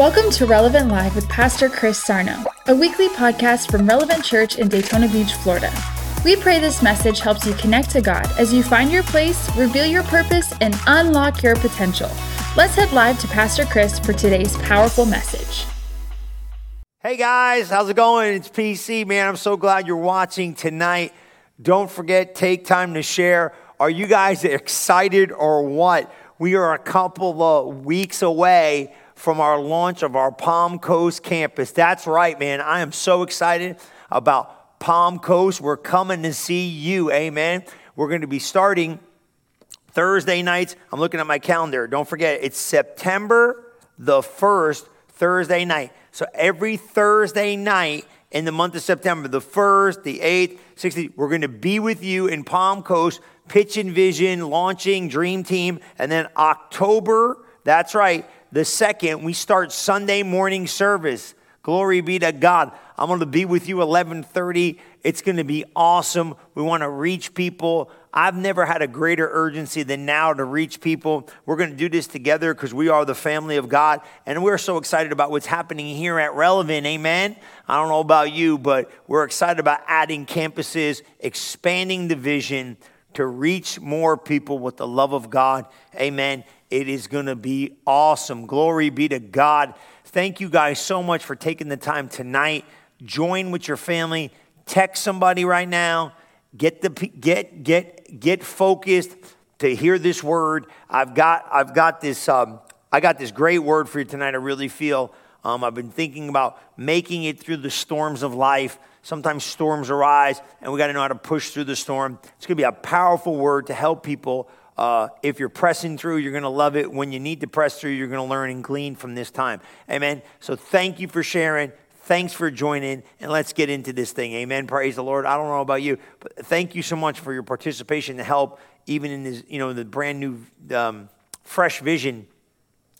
Welcome to Relevant Live with Pastor Chris Sarno, a weekly podcast from Relevant Church in Daytona Beach, Florida. We pray this message helps you connect to God as you find your place, reveal your purpose, and unlock your potential. Let's head live to Pastor Chris for today's powerful message. Hey guys, how's it going? It's PC, man. I'm so glad you're watching tonight. Don't forget, take time to share. Are you guys excited or what? We are a couple of weeks away from our launch of our Palm Coast campus. That's right, man. I am so excited about Palm Coast. We're coming to see you. Amen. We're going to be starting Thursday nights. I'm looking at my calendar. Don't forget, it's September the 1st, Thursday night. So every Thursday night in the month of September, the 1st, the 8th, 16th, we're going to be with you in Palm Coast, Pitch and Vision, launching Dream Team. And then October, that's right, the 2nd, we start Sunday morning service. Glory be to God. I'm going to be with you 11:30. It's going to be awesome. We want to reach people. I've never had a greater urgency than now to reach people. We're going to do this together because we are the family of God and we're so excited about what's happening here at Relevant. Amen. I don't know about you, but we're excited about adding campuses, expanding the vision to reach more people with the love of God. Amen. It is going to be awesome. Glory be to God. Thank you guys so much for taking the time tonight. Join with your family. Text somebody right now. Get the get get get focused to hear this word. I've got I've got this um, I got this great word for you tonight. I really feel um, I've been thinking about making it through the storms of life. Sometimes storms arise, and we got to know how to push through the storm. It's going to be a powerful word to help people uh, if you're pressing through, you're going to love it. When you need to press through, you're going to learn and glean from this time. Amen. So thank you for sharing. Thanks for joining, and let's get into this thing. Amen. Praise the Lord. I don't know about you, but thank you so much for your participation to help, even in this, you know, the brand new, um, fresh vision.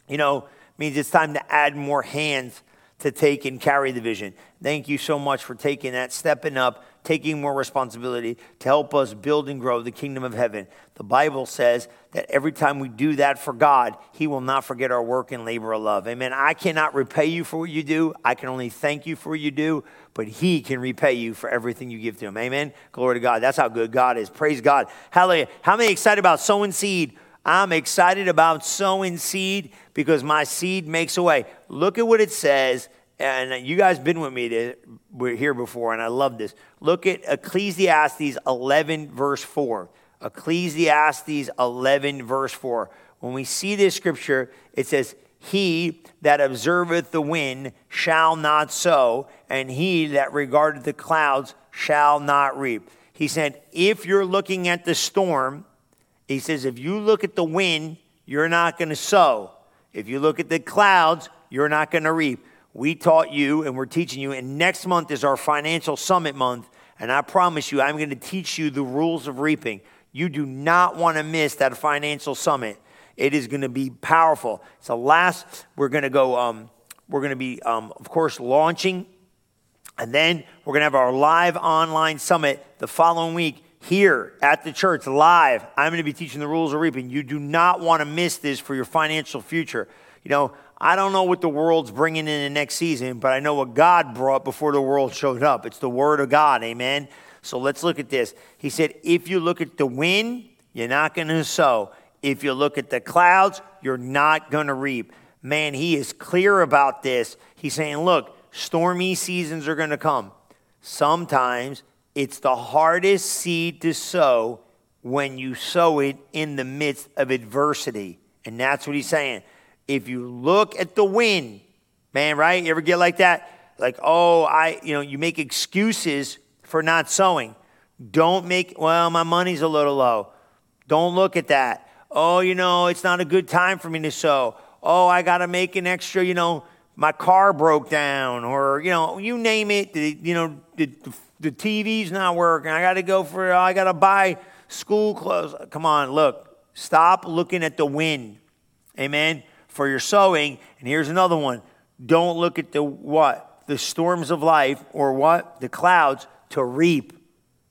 You know, means it's time to add more hands to take and carry the vision. Thank you so much for taking that, stepping up, taking more responsibility to help us build and grow the kingdom of heaven. The Bible says that every time we do that for God, He will not forget our work and labor of love. Amen. I cannot repay you for what you do. I can only thank you for what you do, but He can repay you for everything you give to Him. Amen. Glory to God. That's how good God is. Praise God. Hallelujah. How many excited about sowing seed? I'm excited about sowing seed because my seed makes a way. Look at what it says and you guys been with me to, we're here before, and I love this. Look at Ecclesiastes 11, verse 4. Ecclesiastes 11, verse 4. When we see this scripture, it says, He that observeth the wind shall not sow, and he that regardeth the clouds shall not reap. He said, If you're looking at the storm, he says, if you look at the wind, you're not going to sow. If you look at the clouds, you're not going to reap we taught you and we're teaching you. And next month is our financial summit month. And I promise you, I'm going to teach you the rules of reaping. You do not want to miss that financial summit. It is going to be powerful. So last, we're going to go. Um, we're going to be, um, of course, launching, and then we're going to have our live online summit the following week here at the church live. I'm going to be teaching the rules of reaping. You do not want to miss this for your financial future. You know, I don't know what the world's bringing in the next season, but I know what God brought before the world showed up. It's the Word of God, amen? So let's look at this. He said, if you look at the wind, you're not going to sow. If you look at the clouds, you're not going to reap. Man, he is clear about this. He's saying, look, stormy seasons are going to come. Sometimes it's the hardest seed to sow when you sow it in the midst of adversity. And that's what he's saying if you look at the wind, man, right? You ever get like that? Like, oh, I, you know, you make excuses for not sowing. Don't make, well, my money's a little low. Don't look at that. Oh, you know, it's not a good time for me to sow. Oh, I got to make an extra, you know, my car broke down or, you know, you name it. You know, the, the TV's not working. I got to go for, I got to buy school clothes. Come on, look. Stop looking at the wind. Amen for your sowing. And here's another one. Don't look at the what? The storms of life or what? The clouds to reap.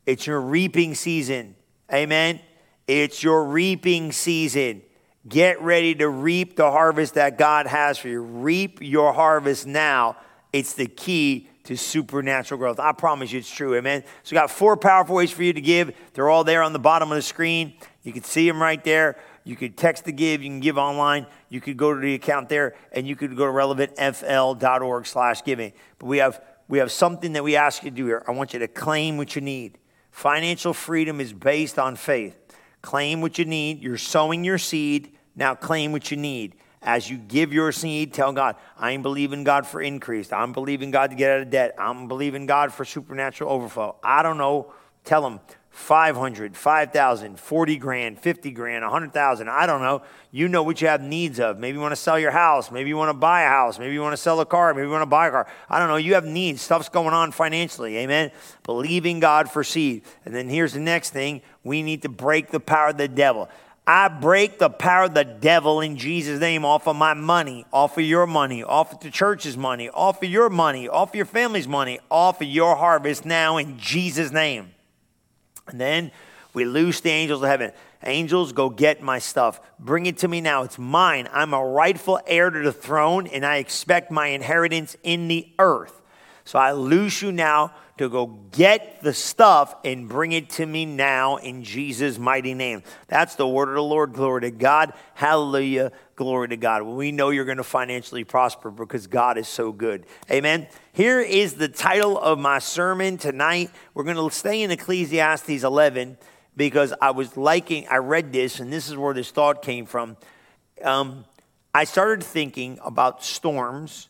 It's your reaping season. Amen. It's your reaping season. Get ready to reap the harvest that God has for you. Reap your harvest now. It's the key to supernatural growth. I promise you it's true. Amen. So, we got four powerful ways for you to give. They're all there on the bottom of the screen. You can see them right there. You could text to give. You can give online. You could go to the account there, and you could go to relevantfl.org slash giving. But we have, we have something that we ask you to do here. I want you to claim what you need. Financial freedom is based on faith. Claim what you need. You're sowing your seed. Now claim what you need. As you give your seed, tell God, I'm believing God for increase. I'm believing God to get out of debt. I'm believing God for supernatural overflow. I don't know. Tell Him, 500, 5,000, 40 grand, 50 grand, 100,000. I don't know. You know what you have needs of. Maybe you want to sell your house. Maybe you want to buy a house. Maybe you want to sell a car. Maybe you want to buy a car. I don't know. You have needs. Stuff's going on financially. Amen. Believing God for seed. And then here's the next thing we need to break the power of the devil. I break the power of the devil in Jesus' name off of my money, off of your money, off of the church's money, off of your money, off of your family's money, off of your harvest now in Jesus' name. And then we loose the angels of heaven. Angels, go get my stuff. Bring it to me now. It's mine. I'm a rightful heir to the throne, and I expect my inheritance in the earth. So I loose you now to go get the stuff and bring it to me now in Jesus' mighty name. That's the word of the Lord. Glory to God. Hallelujah. Glory to God. We know you're going to financially prosper because God is so good. Amen. Here is the title of my sermon tonight. We're going to stay in Ecclesiastes 11 because I was liking, I read this, and this is where this thought came from. Um, I started thinking about storms,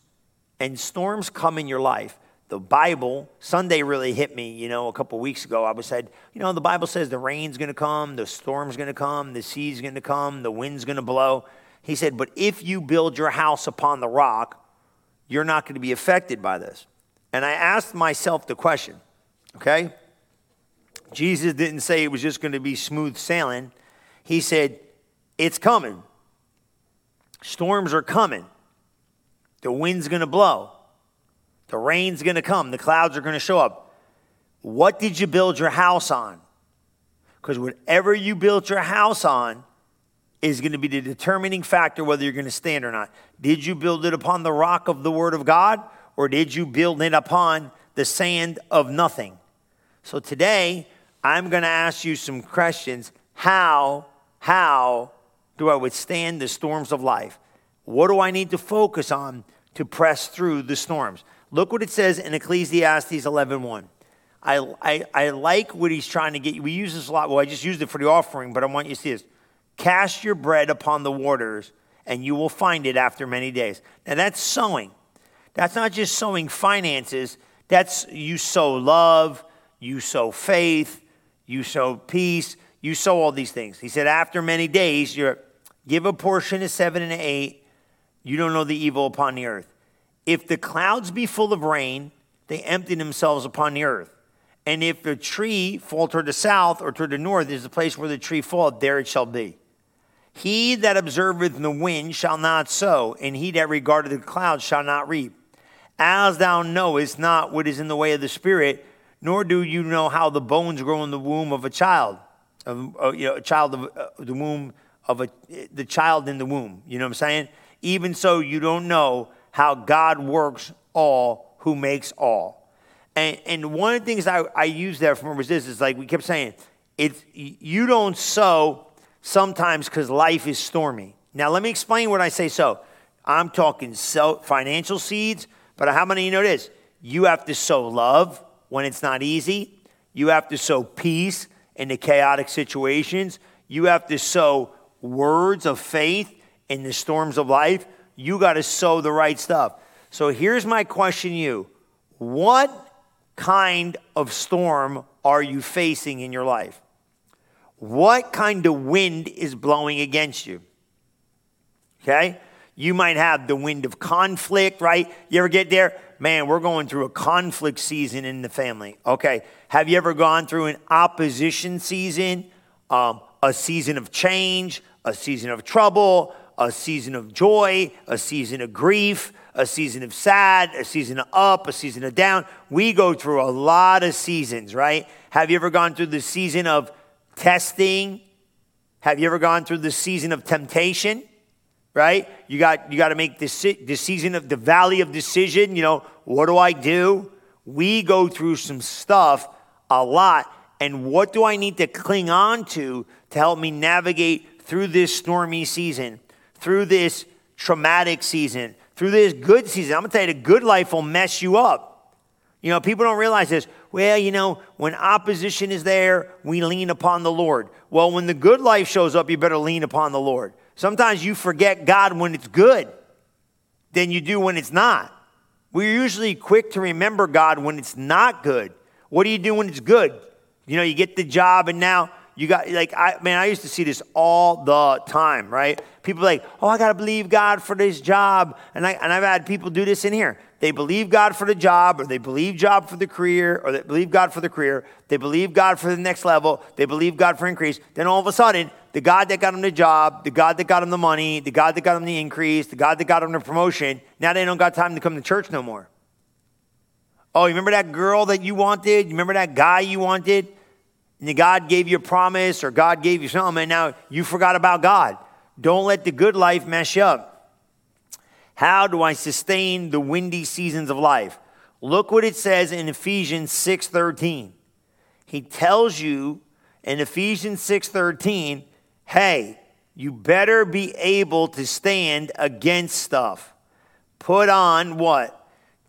and storms come in your life the Bible, Sunday really hit me, you know, a couple weeks ago. I was said, you know, the Bible says the rain's going to come, the storm's going to come, the sea's going to come, the wind's going to blow. He said, but if you build your house upon the rock, you're not going to be affected by this. And I asked myself the question, okay? Jesus didn't say it was just going to be smooth sailing. He said, it's coming. Storms are coming. The wind's going to blow. The rain's going to come, the clouds are going to show up. What did you build your house on? Because whatever you built your house on is going to be the determining factor whether you're going to stand or not. Did you build it upon the rock of the Word of God, or did you build it upon the sand of nothing? So today, I'm going to ask you some questions. How, how do I withstand the storms of life? What do I need to focus on to press through the storms? Look what it says in Ecclesiastes 11.1. I, I, I like what he's trying to get. We use this a lot. Well, I just used it for the offering, but I want you to see this. Cast your bread upon the waters, and you will find it after many days. Now, that's sowing. That's not just sowing finances. That's you sow love, you sow faith, you sow peace, you sow all these things. He said, after many days, you give a portion of seven and eight. You don't know the evil upon the earth. If the clouds be full of rain, they empty themselves upon the earth. And if the tree fall toward the south or toward the north is the place where the tree falleth, there it shall be. He that observeth the wind shall not sow, and he that regardeth the clouds shall not reap. As thou knowest not what is in the way of the Spirit, nor do you know how the bones grow in the womb of a child, of, you know, a child of uh, the womb of a, the child in the womb. You know what I'm saying? Even so, you don't know how God works all who makes all. And, and one of the things I, I use there from this is like we kept saying, it's, you don't sow sometimes because life is stormy. Now, let me explain what I say sow. I'm talking so, financial seeds, but how many of you know this? You have to sow love when it's not easy. You have to sow peace in the chaotic situations. You have to sow words of faith in the storms of life you got to sow the right stuff. So here's my question to you What kind of storm are you facing in your life? What kind of wind is blowing against you? Okay? You might have the wind of conflict, right? You ever get there? Man, we're going through a conflict season in the family. Okay. Have you ever gone through an opposition season, um, a season of change, a season of trouble, a season of joy, a season of grief, a season of sad, a season of up, a season of down. We go through a lot of seasons, right? Have you ever gone through the season of testing? Have you ever gone through the season of temptation? Right? You got you got to make this the season of the valley of decision, you know, what do I do? We go through some stuff a lot and what do I need to cling on to to help me navigate through this stormy season, through this traumatic season, through this good season? I'm going to tell you the good life will mess you up. You know, people don't realize this. Well, you know, when opposition is there, we lean upon the Lord. Well, when the good life shows up, you better lean upon the Lord. Sometimes you forget God when it's good than you do when it's not. We're usually quick to remember God when it's not good. What do you do when it's good? You know, you get the job and now you got, like, I, man, I used to see this all the time, right? People like, oh, I got to believe God for this job. And, I, and I've had people do this in here. They believe God for the job, or they believe job for the career, or they believe God for the career. They believe God for the next level. They believe God for increase. Then all of a sudden, the God that got them the job, the God that got them the money, the God that got them the increase, the God that got them the promotion, now they don't got time to come to church no more. Oh, you remember that girl that you wanted? You remember that guy you wanted? And God gave you a promise or God gave you something, and now you forgot about God. Don't let the good life mess you up. How do I sustain the windy seasons of life? Look what it says in Ephesians 6:13. He tells you in Ephesians 6:13, "Hey, you better be able to stand against stuff. Put on what?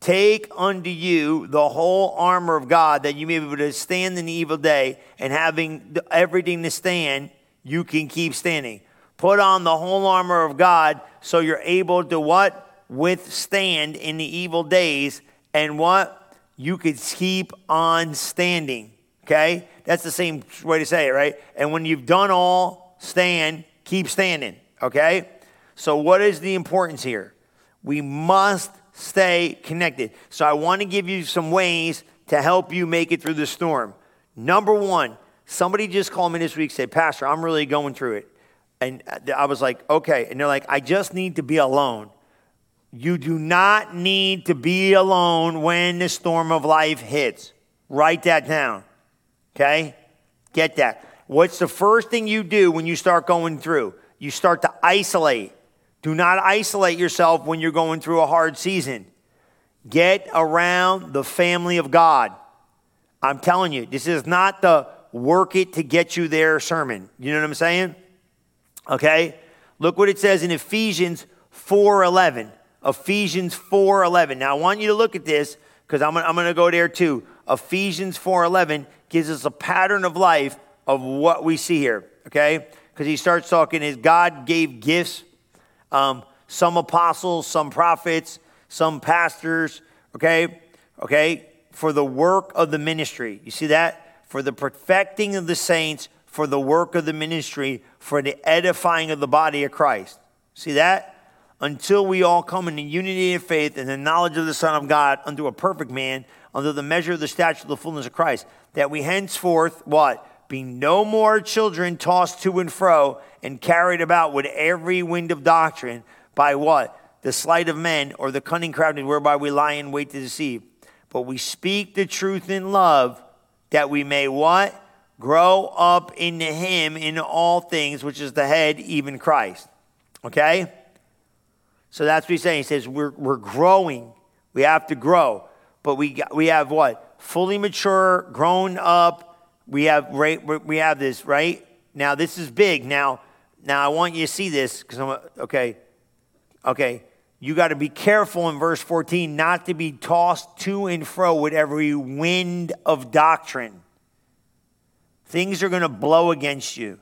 Take unto you the whole armor of God that you may be able to stand in the evil day, and having everything to stand, you can keep standing. Put on the whole armor of God so you're able to what? Withstand in the evil days and what? You could keep on standing. Okay? That's the same way to say it, right? And when you've done all, stand, keep standing. Okay? So, what is the importance here? We must stay connected. So, I want to give you some ways to help you make it through the storm. Number one, somebody just called me this week said, Pastor, I'm really going through it. And I was like, okay. And they're like, I just need to be alone. You do not need to be alone when the storm of life hits. Write that down. Okay? Get that. What's the first thing you do when you start going through? You start to isolate. Do not isolate yourself when you're going through a hard season. Get around the family of God. I'm telling you, this is not the work it to get you there sermon. You know what I'm saying? Okay? Look what it says in Ephesians 4:11. Ephesians 4:11. Now I want you to look at this because I'm, I'm going to go there too. Ephesians 4:11 gives us a pattern of life of what we see here. Okay? Because he starts talking is God gave gifts, um, some apostles, some prophets, some pastors. Okay? Okay? For the work of the ministry. You see that? For the perfecting of the saints, for the work of the ministry, for the edifying of the body of Christ. See that? Until we all come in the unity of faith and the knowledge of the Son of God unto a perfect man, under the measure of the stature of the fullness of Christ, that we henceforth, what? Be no more children tossed to and fro and carried about with every wind of doctrine by what? The sleight of men or the cunning craftiness whereby we lie in wait to deceive. But we speak the truth in love that we may what? grow up into him in all things, which is the head, even Christ. Okay? So that's what he's saying. He says we're, we're growing. We have to grow. But we, we have what? Fully mature, grown up. We have, right, we have this, right? Now, this is big. Now, now I want you to see this because I'm, okay, okay. You got to be careful in verse 14 not to be tossed to and fro with every wind of doctrine. Things are going to blow against you. You know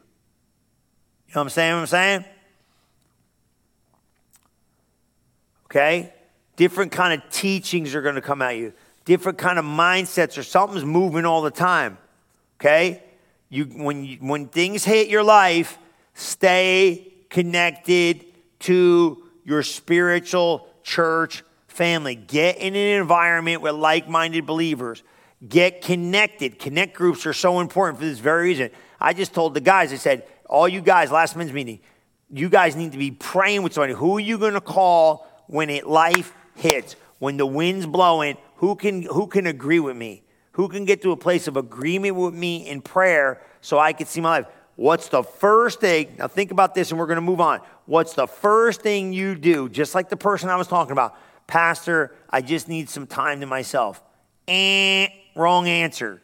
what I'm saying? What I'm saying? Okay? Different kind of teachings are going to come at you. Different kind of mindsets or something's moving all the time. Okay? You when you, when things hit your life, stay connected to your spiritual church family. Get in an environment with like-minded believers. Get connected. Connect groups are so important for this very reason. I just told the guys, I said, all you guys, last men's meeting, you guys need to be praying with somebody. Who are you going to call when it life hits? When the wind's blowing, who can, who can agree with me? Who can get to a place of agreement with me in prayer so I can see my life? what's the first thing? Now think about this and we're going to move on. What's the first thing you do? Just like the person I was talking about. Pastor, I just need some time to myself. Eh, wrong answer.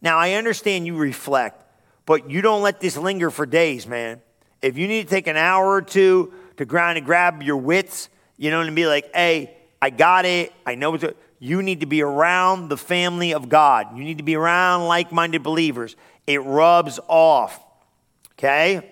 Now I understand you reflect, but you don't let this linger for days, man. If you need to take an hour or two to grind and grab your wits, you know, and be like, hey, I got it. I know it's. You need to be around the family of God. You need to be around like minded believers. It rubs off. Okay?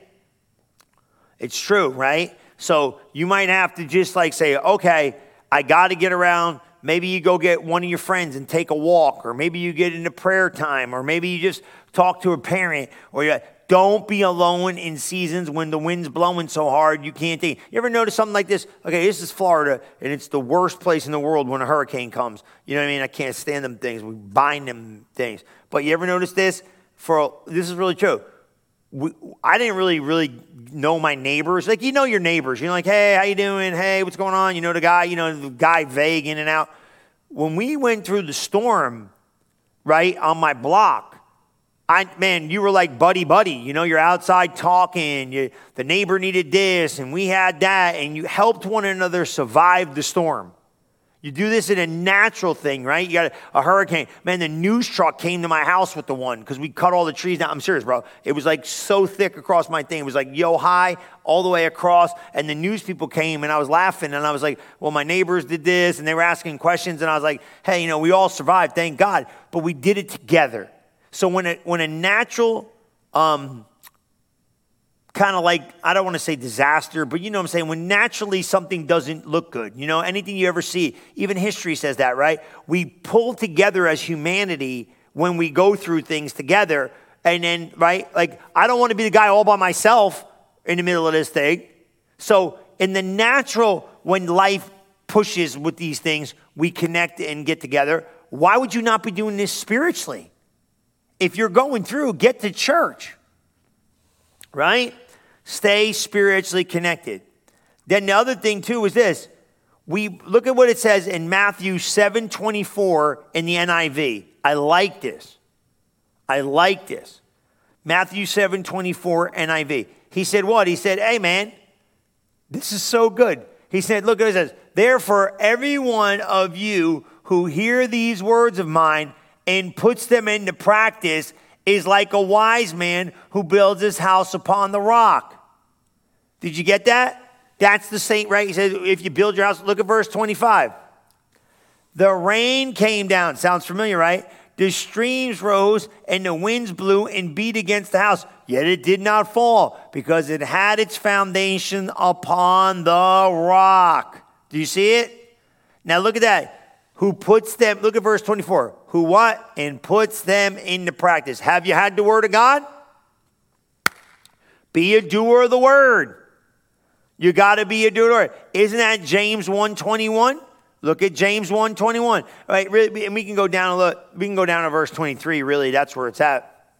It's true, right? So you might have to just like say, okay, I got to get around. Maybe you go get one of your friends and take a walk, or maybe you get into prayer time, or maybe you just talk to a parent, or you don't be alone in seasons when the wind's blowing so hard you can't think. You ever notice something like this? Okay, this is Florida, and it's the worst place in the world when a hurricane comes. You know what I mean? I can't stand them things. We bind them things. But you ever notice this? For this is really true. We, I didn't really, really know my neighbors. Like you know your neighbors. You're like, hey, how you doing? Hey, what's going on? You know the guy. You know the guy vague in and out. When we went through the storm, right on my block I, man, you were like buddy buddy. You know, you're outside talking. You, the neighbor needed this, and we had that, and you helped one another survive the storm. You do this in a natural thing, right? You got a, a hurricane. Man, the news truck came to my house with the one because we cut all the trees down. I'm serious, bro. It was like so thick across my thing. It was like yo high all the way across. And the news people came and I was laughing and I was like, well, my neighbors did this and they were asking questions. And I was like, hey, you know, we all survived, thank God. But we did it together. So when a, when a natural, um, kind of like, I don't want to say disaster, but you know what I'm saying? When naturally something doesn't look good, you know, anything you ever see, even history says that, right? We pull together as humanity when we go through things together. And then, right? Like, I don't want to be the guy all by myself in the middle of this thing. So, in the natural, when life pushes with these things, we connect and get together. Why would you not be doing this spiritually? If you're going through, get to church, right? Stay spiritually connected. Then the other thing too is this. We look at what it says in Matthew 7 24 in the NIV. I like this. I like this. Matthew 7 24 NIV. He said, What? He said, Hey, man, this is so good. He said, Look at it says, Therefore, every one of you who hear these words of mine and puts them into practice is like a wise man who builds his house upon the rock. Did you get that? That's the saint, right? He says, if you build your house, look at verse 25. The rain came down. Sounds familiar, right? The streams rose and the winds blew and beat against the house, yet it did not fall because it had its foundation upon the rock. Do you see it? Now look at that who puts them, look at verse 24, who what? And puts them into practice. Have you had the word of God? Be a doer of the word. You got to be a doer. Isn't that James 121? Look at James 121. All right, really, and we can go down a look, we can go down to verse 23, really, that's where it's at.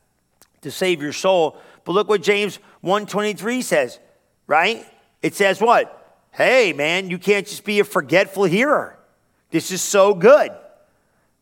To save your soul. But look what James 123 says, right? It says what? Hey, man, you can't just be a forgetful hearer. This is so good.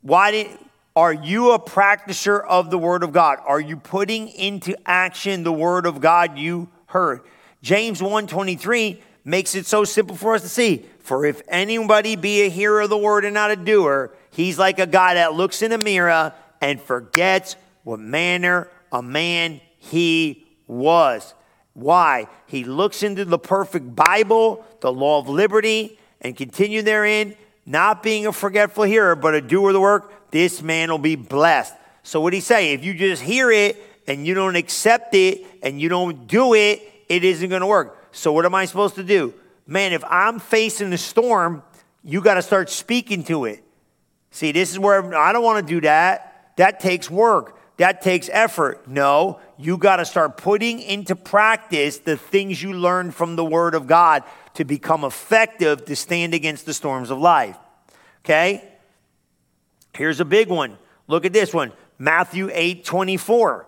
Why did, are you a practicer of the Word of God? Are you putting into action the Word of God you heard? James 1:23 makes it so simple for us to see. For if anybody be a hearer of the word and not a doer, he's like a guy that looks in a mirror and forgets what manner a man he was. Why? He looks into the perfect Bible, the law of liberty, and continue therein not being a forgetful hearer, but a doer of the work, this man will be blessed. So, what he say? If you just hear it and you don't accept it and you don't do it, it isn't going to work. So, what am I supposed to do? Man, if I'm facing a storm, you got to start speaking to it. See, this is where I don't want to do that. That takes work, that takes effort. No, you got to start putting into practice the things you learned from the Word of God to become effective to stand against the storms of life. Okay? Here's a big one. Look at this one Matthew 8 24.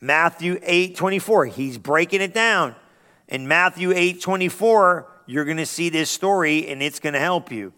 Matthew 8 24. He's breaking it down. In Matthew 8 24, you're going to see this story and it's going to help you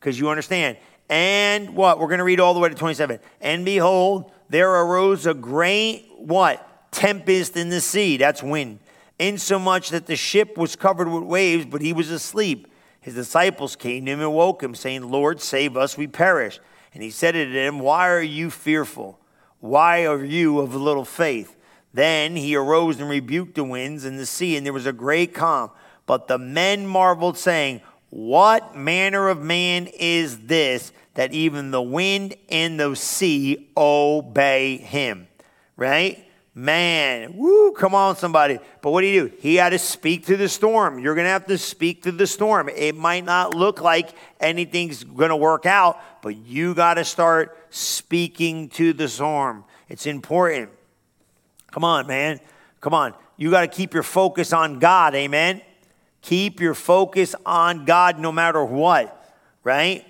because you understand. And what? We're going to read all the way to 27. And behold, there arose a great, what? tempest in the sea. That's wind. Insomuch that the ship was covered with waves, but he was asleep. His disciples came to him and woke him, saying, Lord, save us, we perish. And he said to them, Why are you fearful? Why are you of little faith? Then he arose and rebuked the winds and the sea, and there was a great calm. But the men marveled, saying, What manner of man is this that even the wind and the sea obey him? Right? Man, woo, come on, somebody. But what do you do? He had to speak to the storm. You're going to have to speak to the storm. It might not look like anything's going to work out, but you got to start speaking to the storm. It's important. Come on, man. Come on. You got to keep your focus on God. Amen. Keep your focus on God no matter what, right?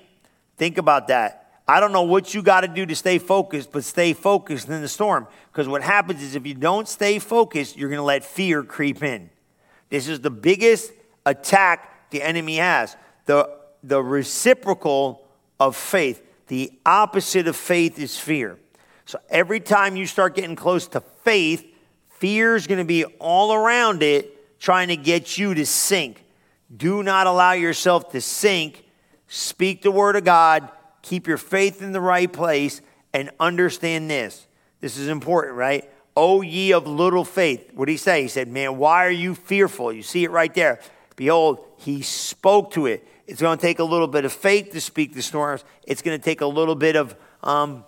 Think about that. I don't know what you got to do to stay focused, but stay focused in the storm. Because what happens is if you don't stay focused, you're going to let fear creep in. This is the biggest attack the enemy has. The, the reciprocal of faith, the opposite of faith is fear. So every time you start getting close to faith, fear is going to be all around it, trying to get you to sink. Do not allow yourself to sink. Speak the word of God keep your faith in the right place, and understand this. This is important, right? O ye of little faith. What did he say? He said, Man, why are you fearful? You see it right there. Behold, he spoke to it. It's going to take a little bit of faith to speak the storms. It's going to take a little bit of um,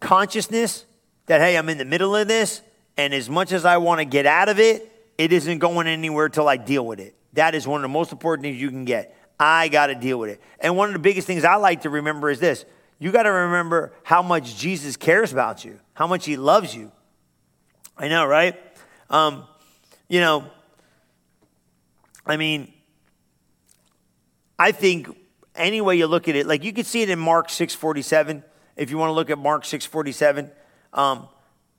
consciousness that, hey, I'm in the middle of this, and as much as I want to get out of it, it isn't going anywhere till I deal with it. That is one of the most important things you can get. I got to deal with it. And one of the biggest things I like to remember is this you got to remember how much Jesus cares about you, how much he loves you. I know, right? Um, you know, I mean, I think any way you look at it, like you can see it in Mark 6:47. If you want to look at Mark 6:47, um,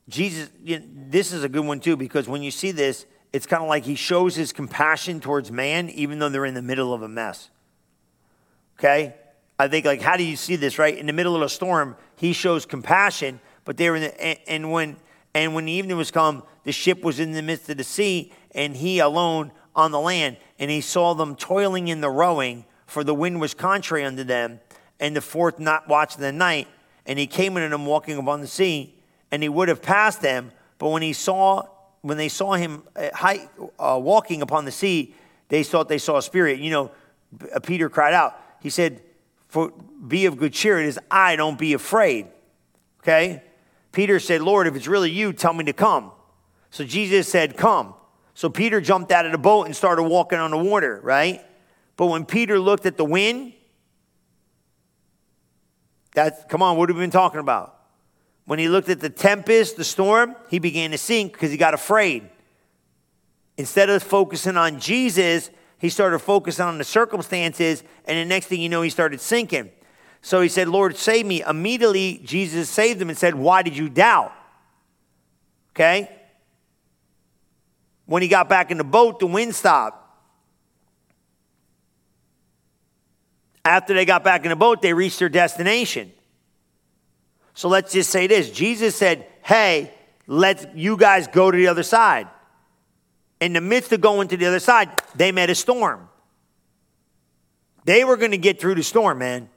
Jesus, you know, this is a good one too because when you see this, it's kind of like he shows his compassion towards man, even though they're in the middle of a mess. Okay? I think, like, how do you see this, right? In the middle of a storm, he shows compassion, but they were in the, and, and when, and when the evening was come, the ship was in the midst of the sea, and he alone on the land, and he saw them toiling in the rowing, for the wind was contrary unto them, and the fourth not watch of the night, and he came unto them walking upon the sea, and he would have passed them, but when he saw when they saw him uh, high, uh, walking upon the sea, they thought they saw a spirit. You know, uh, Peter cried out. He said, For be of good cheer, it is I, don't be afraid. Okay? Peter said, Lord, if it's really you, tell me to come. So Jesus said, Come. So Peter jumped out of the boat and started walking on the water, right? But when Peter looked at the wind, that's, come on, what have we been talking about? When he looked at the tempest, the storm, he began to sink because he got afraid. Instead of focusing on Jesus, he started focusing on the circumstances, and the next thing you know, he started sinking. So he said, Lord, save me. Immediately, Jesus saved him and said, Why did you doubt? Okay? When he got back in the boat, the wind stopped. After they got back in the boat, they reached their destination. So let's just say this Jesus said, Hey, let's you guys go to the other side. In the midst of going to the other side, they met a storm. They were going to get through the storm, man.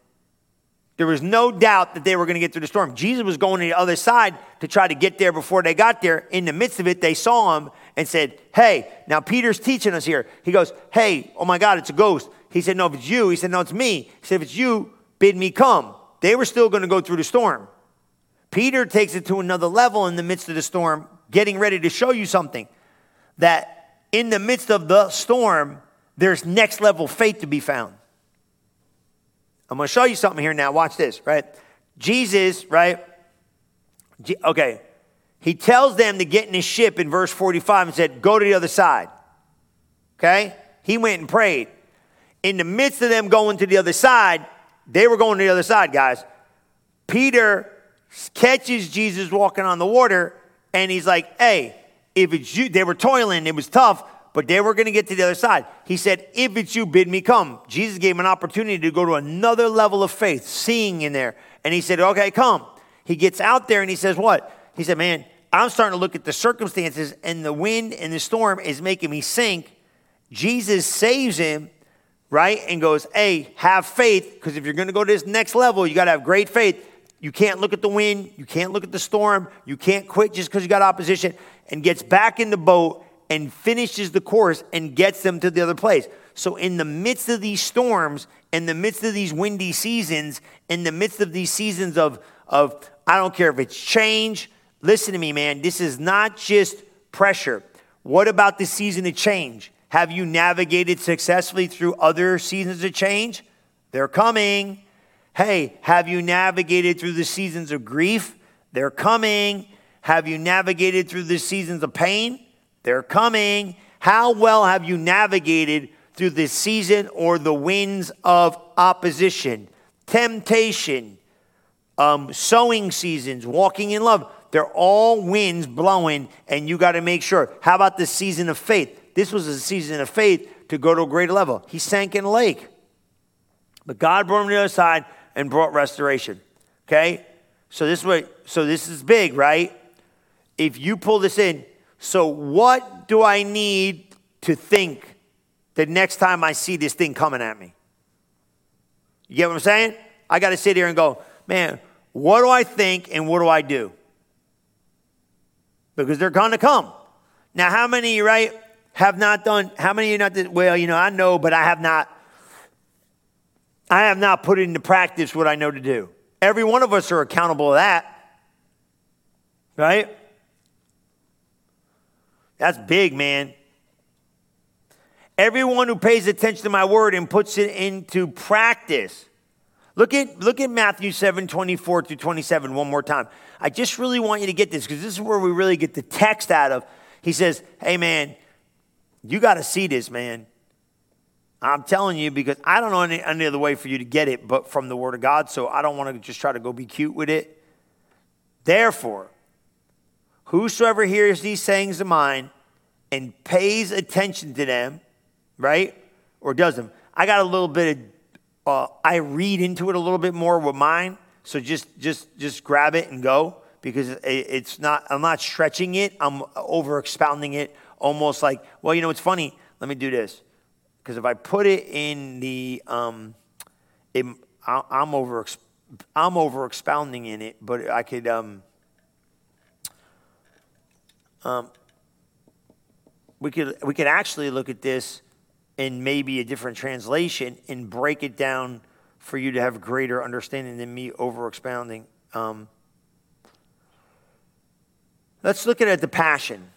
There was no doubt that they were going to get through the storm. Jesus was going to the other side to try to get there before they got there. In the midst of it, they saw him and said, Hey, now Peter's teaching us here. He goes, Hey, oh my God, it's a ghost. He said, No, if it's you. He said, No, it's me. He said, If it's you, bid me come. They were still going to go through the storm. Peter takes it to another level in the midst of the storm, getting ready to show you something that in the midst of the storm, there's next level faith to be found. I'm going to show you something here now. Watch this, right? Jesus, right? Okay. He tells them to get in his ship in verse 45 and said, Go to the other side. Okay? He went and prayed. In the midst of them going to the other side, they were going to the other side, guys. Peter catches Jesus walking on the water, and he's like, Hey, if it's you, they were toiling, it was tough, but they were going to get to the other side. He said, If it's you, bid me come. Jesus gave him an opportunity to go to another level of faith, seeing in there. And he said, Okay, come. He gets out there and he says, What? He said, Man, I'm starting to look at the circumstances, and the wind and the storm is making me sink. Jesus saves him, right? And goes, Hey, have faith, because if you're going to go to this next level, you got to have great faith. You can't look at the wind, you can't look at the storm, you can't quit just because you got opposition, and gets back in the boat and finishes the course and gets them to the other place. So, in the midst of these storms, in the midst of these windy seasons, in the midst of these seasons of, of I don't care if it's change, listen to me, man, this is not just pressure. What about the season of change? Have you navigated successfully through other seasons of change? They're coming. Hey, have you navigated through the seasons of grief? They're coming. Have you navigated through the seasons of pain? They're coming. How well have you navigated through the season or the winds of opposition, temptation, um, sowing seasons, walking in love? They're all winds blowing, and you got to make sure. How about the season of faith? This was a season of faith to go to a greater level. He sank in a lake, but God brought him to the other side and brought restoration. Okay, so this way, so this is big, right? If you pull this in, so, what do I need to think the next time I see this thing coming at me? You get what I'm saying? I got to sit here and go, man, what do I think and what do I do? Because they're going to come. Now, how many, right, have not done, how many you not, well, you know, I know, but I have not, I have not put into practice what I know to do. Every one of us are accountable to that, right? That's big, man. Everyone who pays attention to my word and puts it into practice. Look at, look at Matthew 7 24 to 27 one more time. I just really want you to get this because this is where we really get the text out of. He says, Hey, man, you got to see this, man. I'm telling you because I don't know any, any other way for you to get it but from the Word of God, so I don't want to just try to go be cute with it. Therefore, Whosoever hears these sayings of mine and pays attention to them, right? Or does them. I got a little bit of, uh, I read into it a little bit more with mine. So just, just, just grab it and go because it's not, I'm not stretching it. I'm over expounding it almost like, well, you know, it's funny. Let me do this. Because if I put it in the, um, it, I'm over, I'm over expounding in it, but I could, um, um, we could we could actually look at this in maybe a different translation and break it down for you to have greater understanding than me over expounding. Um, let's look at it, the passion.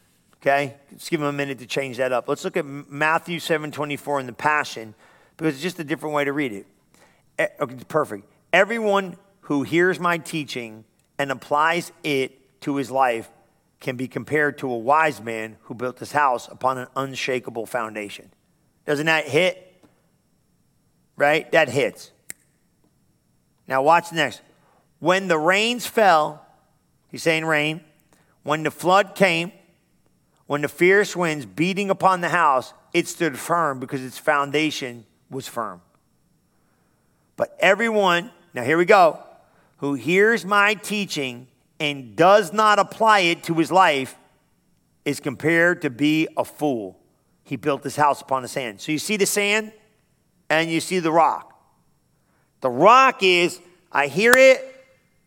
Okay, let's give him a minute to change that up. Let's look at Matthew seven twenty four in the passion because it's just a different way to read it. Okay, perfect. Everyone who hears my teaching and applies it to his life can be compared to a wise man who built his house upon an unshakable foundation. Doesn't that hit? Right? That hits. Now, watch next. When the rains fell, he's saying rain, when the flood came, when the fierce winds beating upon the house, it stood firm because its foundation was firm. But everyone, now here we go, who hears my teaching and does not apply it to his life is compared to be a fool. He built his house upon the sand. So you see the sand and you see the rock. The rock is, I hear it,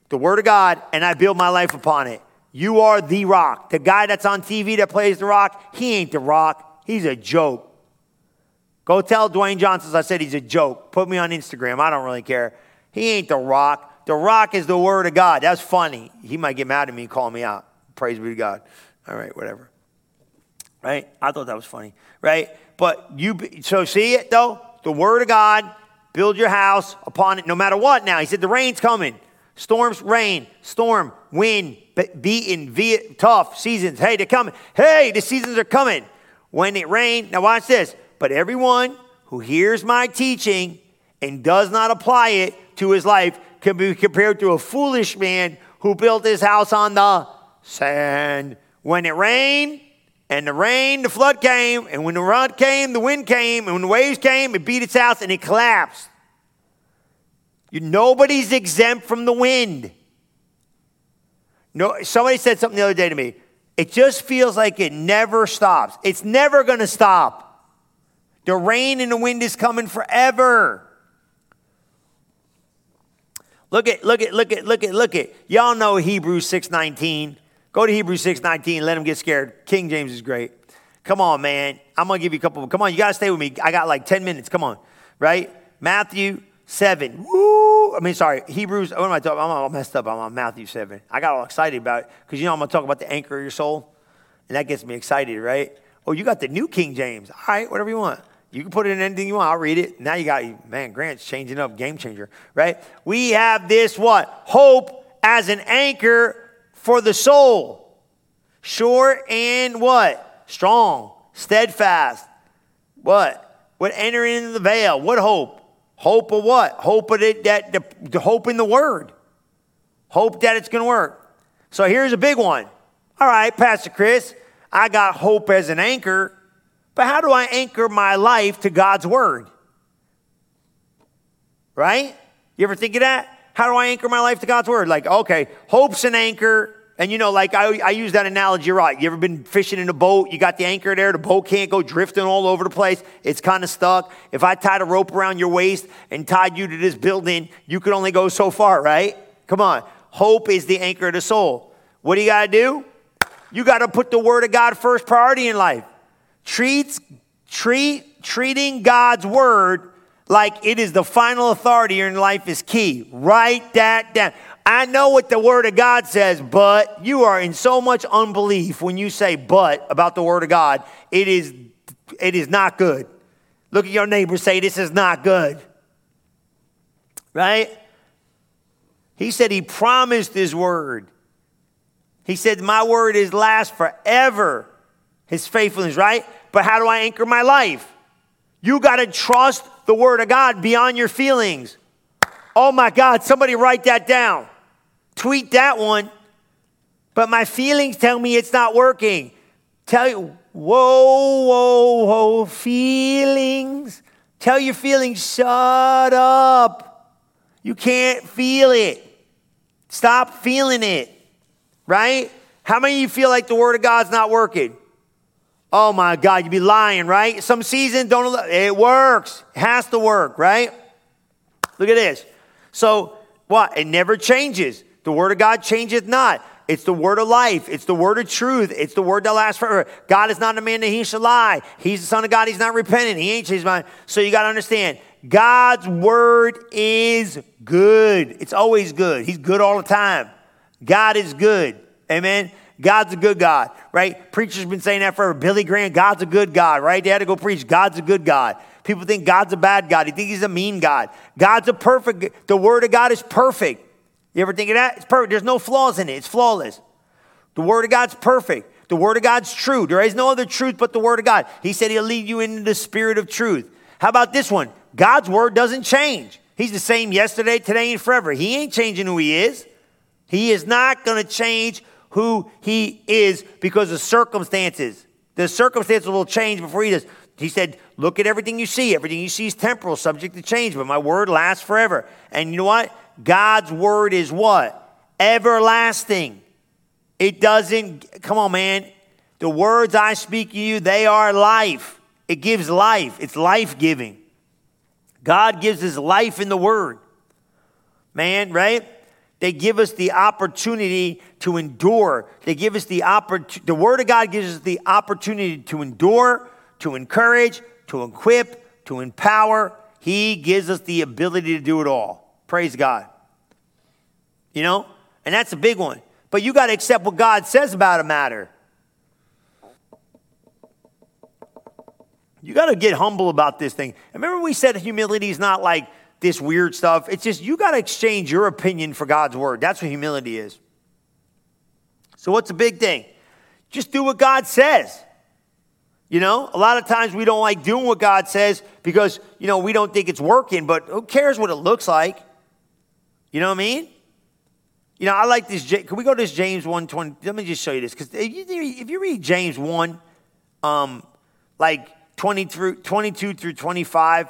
the word of God, and I build my life upon it. You are the rock. The guy that's on TV that plays the rock, he ain't the rock. He's a joke. Go tell Dwayne Johnson I said he's a joke. Put me on Instagram. I don't really care. He ain't the rock. The rock is the word of God. That's funny. He might get mad at me and call me out. Praise be to God. All right, whatever. Right? I thought that was funny. Right? But you, so see it though? The word of God, build your house upon it no matter what now. He said the rain's coming. Storms, rain, storm, wind, beaten, tough seasons. Hey, they're coming. Hey, the seasons are coming. When it rains, now watch this. But everyone who hears my teaching and does not apply it to his life can be compared to a foolish man who built his house on the sand. When it rained, and the rain, the flood came, and when the flood came, the wind came, and when the waves came, it beat its house and it collapsed. You, nobody's exempt from the wind. No, somebody said something the other day to me. It just feels like it never stops. It's never going to stop. The rain and the wind is coming forever. Look at, look at, look at, look at, look at. Y'all know Hebrews 6.19. Go to Hebrews 6.19, let them get scared. King James is great. Come on, man. I'm going to give you a couple. Come on, you got to stay with me. I got like 10 minutes. Come on, right? Matthew 7. Woo! I mean, sorry, Hebrews. What am I talking? I'm all messed up. I'm on Matthew 7. I got all excited about it because you know I'm going to talk about the anchor of your soul. And that gets me excited, right? Oh, you got the new King James. All right, whatever you want. You can put it in anything you want. I'll read it. Now you got, man, Grant's changing up, game changer, right? We have this what? Hope as an anchor for the soul. Sure and what? Strong, steadfast. What? What enter into the veil? What hope? Hope of what? Hope of it that the, the hope in the word. Hope that it's going to work. So here's a big one. All right, Pastor Chris, I got hope as an anchor. But how do I anchor my life to God's word? Right? You ever think of that? How do I anchor my life to God's word? Like, okay, hope's an anchor. And you know, like I, I use that analogy right. You ever been fishing in a boat? You got the anchor there, the boat can't go drifting all over the place. It's kind of stuck. If I tied a rope around your waist and tied you to this building, you could only go so far, right? Come on. Hope is the anchor of the soul. What do you got to do? You got to put the word of God first priority in life treats, treat, treating God's word like it is the final authority in life is key. Write that down. I know what the word of God says, but you are in so much unbelief when you say but about the word of God. It is, it is not good. Look at your neighbor, say, This is not good. Right? He said he promised his word. He said, My word is last forever. His faithfulness, right? but how do I anchor my life? You got to trust the Word of God beyond your feelings. Oh my God, somebody write that down. Tweet that one. But my feelings tell me it's not working. Tell you, whoa, whoa, whoa, feelings. Tell your feelings, shut up. You can't feel it. Stop feeling it, right? How many of you feel like the Word of God's not working? Oh my God, you'd be lying, right? Some season don't, it works. It has to work, right? Look at this. So, what? It never changes. The word of God changes not. It's the word of life. It's the word of truth. It's the word that lasts forever. God is not a man that he should lie. He's the son of God. He's not repentant. He ain't changed his mind. So you got to understand, God's word is good. It's always good. He's good all the time. God is good. Amen. God's a good God, right? Preachers been saying that forever. Billy Graham, God's a good God, right? They had to go preach, God's a good God. People think God's a bad God. They think he's a mean God. God's a perfect, the word of God is perfect. You ever think of that? It's perfect. There's no flaws in it. It's flawless. The word of God's perfect. The word of God's true. There is no other truth but the word of God. He said he'll lead you into the spirit of truth. How about this one? God's word doesn't change. He's the same yesterday, today, and forever. He ain't changing who he is. He is not going to change who he is because of circumstances. The circumstances will change before he does. He said, Look at everything you see. Everything you see is temporal, subject to change, but my word lasts forever. And you know what? God's word is what? Everlasting. It doesn't, come on, man. The words I speak to you, they are life. It gives life, it's life giving. God gives us life in the word. Man, right? They give us the opportunity to endure. They give us the opportunity, the Word of God gives us the opportunity to endure, to encourage, to equip, to empower. He gives us the ability to do it all. Praise God. You know? And that's a big one. But you got to accept what God says about a matter. You got to get humble about this thing. Remember, we said humility is not like this weird stuff. It's just you got to exchange your opinion for God's word. That's what humility is. So, what's the big thing? Just do what God says. You know, a lot of times we don't like doing what God says because, you know, we don't think it's working, but who cares what it looks like? You know what I mean? You know, I like this. Can we go to this James 120? Let me just show you this. Because if you read James 1, um, like 20 through, 22 through 25,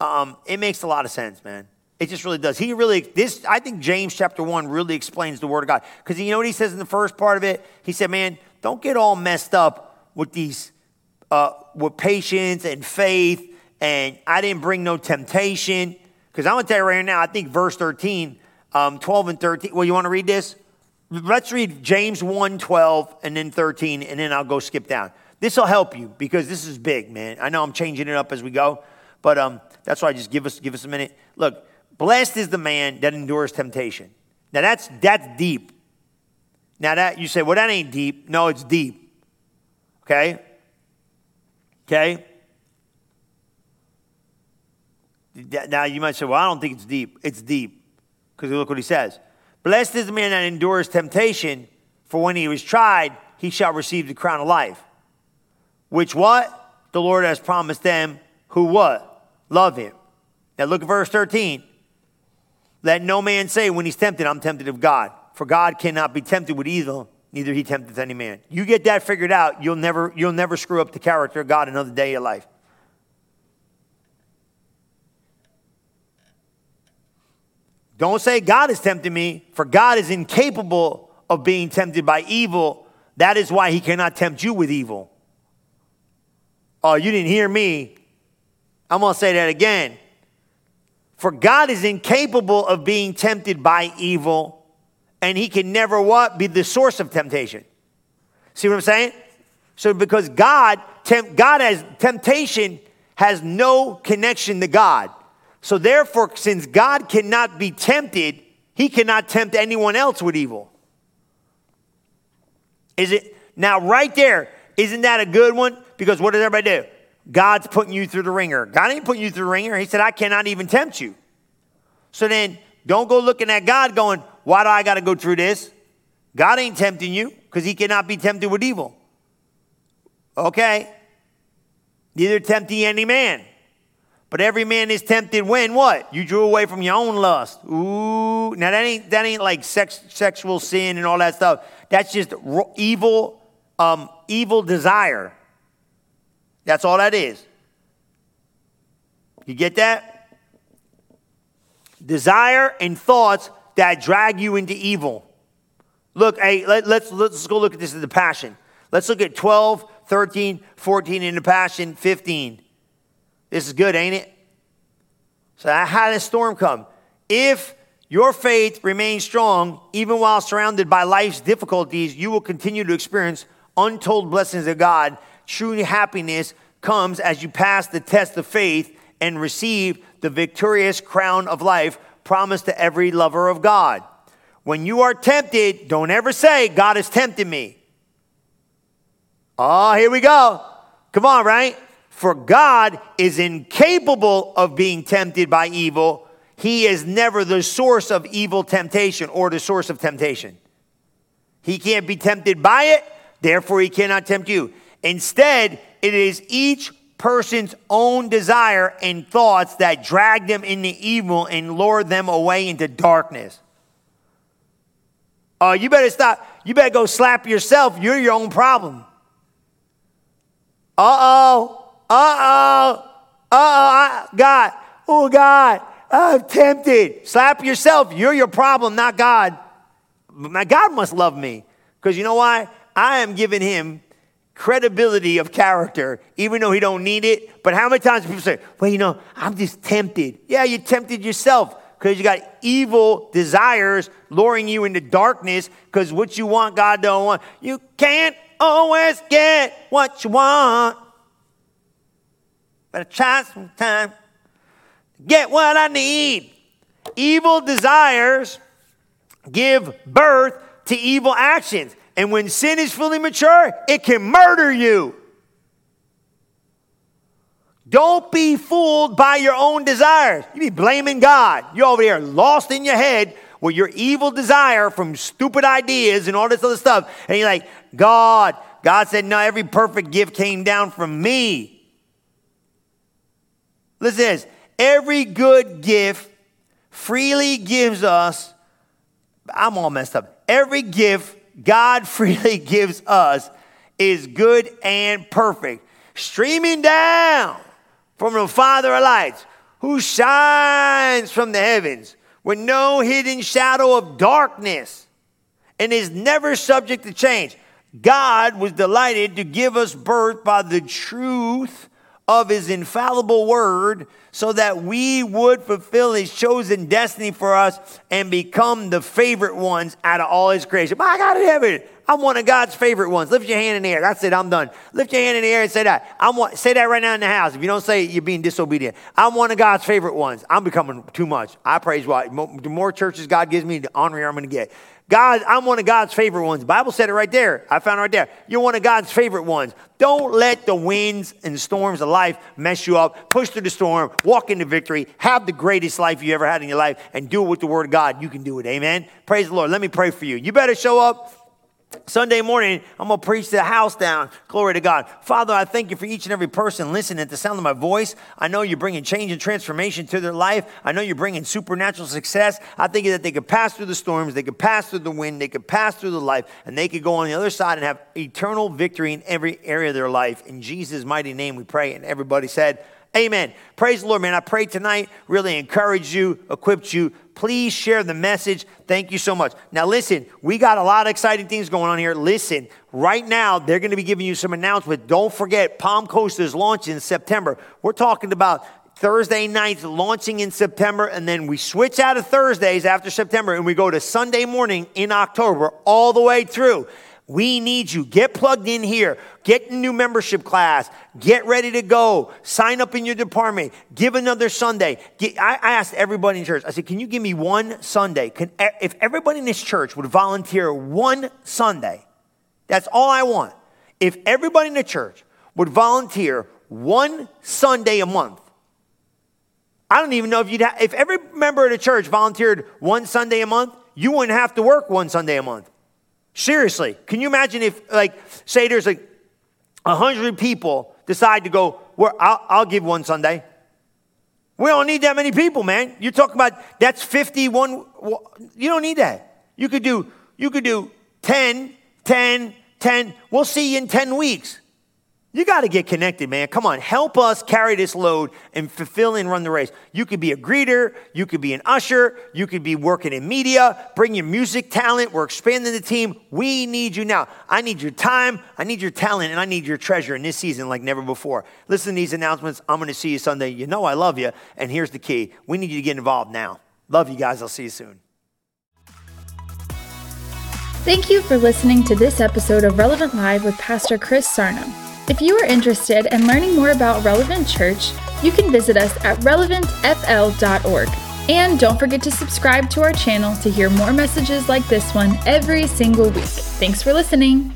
um, it makes a lot of sense, man. It just really does. He really, this, I think James chapter 1 really explains the word of God. Because you know what he says in the first part of it? He said, man, don't get all messed up with these, uh, with patience and faith. And I didn't bring no temptation. Because I'm going to tell you right now, I think verse 13, um, 12 and 13. Well, you want to read this? Let's read James 1, 12, and then 13, and then I'll go skip down. This will help you because this is big, man. I know I'm changing it up as we go, but um, that's why I just give us, give us a minute. Look, Blessed is the man that endures temptation. Now that's that's deep. Now that you say, well, that ain't deep. No, it's deep. Okay? Okay? Now you might say, well, I don't think it's deep. It's deep. Because look what he says. Blessed is the man that endures temptation, for when he was tried, he shall receive the crown of life. Which what? The Lord has promised them who what? Love him. Now look at verse 13. Let no man say when he's tempted, I'm tempted of God. For God cannot be tempted with evil, neither he tempteth any man. You get that figured out, you'll never, you'll never screw up the character of God another day of your life. Don't say God is tempting me, for God is incapable of being tempted by evil. That is why he cannot tempt you with evil. Oh, you didn't hear me. I'm going to say that again. For God is incapable of being tempted by evil, and he can never what? Be the source of temptation. See what I'm saying? So because God, temp, God has temptation has no connection to God. So therefore, since God cannot be tempted, he cannot tempt anyone else with evil. Is it now right there? Isn't that a good one? Because what does everybody do? God's putting you through the wringer. God ain't putting you through the wringer. He said, I cannot even tempt you. So then don't go looking at God going, why do I got to go through this? God ain't tempting you because he cannot be tempted with evil. Okay. Neither tempt he any man. But every man is tempted when what? You drew away from your own lust. Ooh. Now that ain't that ain't like sex, sexual sin and all that stuff. That's just evil, um, evil desire. That's all that is. You get that? Desire and thoughts that drag you into evil. Look, hey, let, let's, let's go look at this in the passion. Let's look at 12, 13, 14 in the passion, 15. This is good, ain't it? So, how did a storm come? If your faith remains strong, even while surrounded by life's difficulties, you will continue to experience untold blessings of God. True happiness comes as you pass the test of faith and receive the victorious crown of life promised to every lover of God. When you are tempted, don't ever say, God is tempting me. Oh, here we go. Come on, right? For God is incapable of being tempted by evil. He is never the source of evil temptation or the source of temptation. He can't be tempted by it, therefore, he cannot tempt you. Instead, it is each person's own desire and thoughts that drag them into evil and lure them away into darkness. Oh, uh, you better stop. You better go slap yourself. You're your own problem. Uh oh. Uh oh. Uh oh. God. Oh, God. I'm tempted. Slap yourself. You're your problem, not God. My God must love me. Because you know why? I am giving him credibility of character, even though he don't need it. But how many times people say, well, you know, I'm just tempted. Yeah, you tempted yourself because you got evil desires luring you into darkness because what you want, God don't want. You can't always get what you want. But I try sometime to get what I need. Evil desires give birth to evil actions. And when sin is fully mature, it can murder you. Don't be fooled by your own desires. You be blaming God. You're over here lost in your head with your evil desire from stupid ideas and all this other stuff. And you're like, God, God said, no, every perfect gift came down from me. Listen to this. Every good gift freely gives us, I'm all messed up. Every gift God freely gives us is good and perfect. Streaming down from the Father of lights, who shines from the heavens with no hidden shadow of darkness and is never subject to change. God was delighted to give us birth by the truth of his infallible word so that we would fulfill his chosen destiny for us and become the favorite ones out of all his creation. My God in heaven, I'm one of God's favorite ones. Lift your hand in the air. That's it. I'm done. Lift your hand in the air and say that. I'm one, say that right now in the house. If you don't say it, you're being disobedient. I'm one of God's favorite ones. I'm becoming too much. I praise God. The more churches God gives me, the honor I'm going to get. God, I'm one of God's favorite ones. The Bible said it right there. I found it right there. You're one of God's favorite ones. Don't let the winds and storms of life mess you up. Push through the storm, walk into victory, have the greatest life you ever had in your life, and do it with the word of God. You can do it. Amen. Praise the Lord. Let me pray for you. You better show up Sunday morning, I'm going to preach the house down. Glory to God. Father, I thank you for each and every person listening at the sound of my voice. I know you're bringing change and transformation to their life. I know you're bringing supernatural success. I think that they could pass through the storms, they could pass through the wind, they could pass through the life, and they could go on the other side and have eternal victory in every area of their life. In Jesus' mighty name we pray. And everybody said, Amen. Praise the Lord, man. I pray tonight, really encourage you, equipped you. Please share the message. Thank you so much. Now, listen, we got a lot of exciting things going on here. Listen, right now, they're going to be giving you some announcements. Don't forget, Palm Coast is launching in September. We're talking about Thursday nights launching in September, and then we switch out of Thursdays after September and we go to Sunday morning in October all the way through. We need you. Get plugged in here. Get a new membership class. Get ready to go. Sign up in your department. Give another Sunday. Get, I, I, asked everybody in church, I said, can you give me one Sunday? Can, if everybody in this church would volunteer one Sunday, that's all I want. If everybody in the church would volunteer one Sunday a month, I don't even know if you'd have, if every member of the church volunteered one Sunday a month, you wouldn't have to work one Sunday a month. Seriously, can you imagine if, like, say there's like a hundred people decide to go, well, I'll, I'll give one Sunday. We don't need that many people, man. You're talking about that's 51. You don't need that. You could do, you could do 10, 10, 10. We'll see you in 10 weeks. You got to get connected, man. Come on, help us carry this load and fulfill and run the race. You could be a greeter, you could be an usher, you could be working in media, bring your music talent. We're expanding the team. We need you now. I need your time, I need your talent, and I need your treasure in this season like never before. Listen to these announcements. I'm going to see you Sunday. You know I love you, and here's the key we need you to get involved now. Love you guys. I'll see you soon. Thank you for listening to this episode of Relevant Live with Pastor Chris Sarno. If you are interested in learning more about Relevant Church, you can visit us at relevantfl.org. And don't forget to subscribe to our channel to hear more messages like this one every single week. Thanks for listening.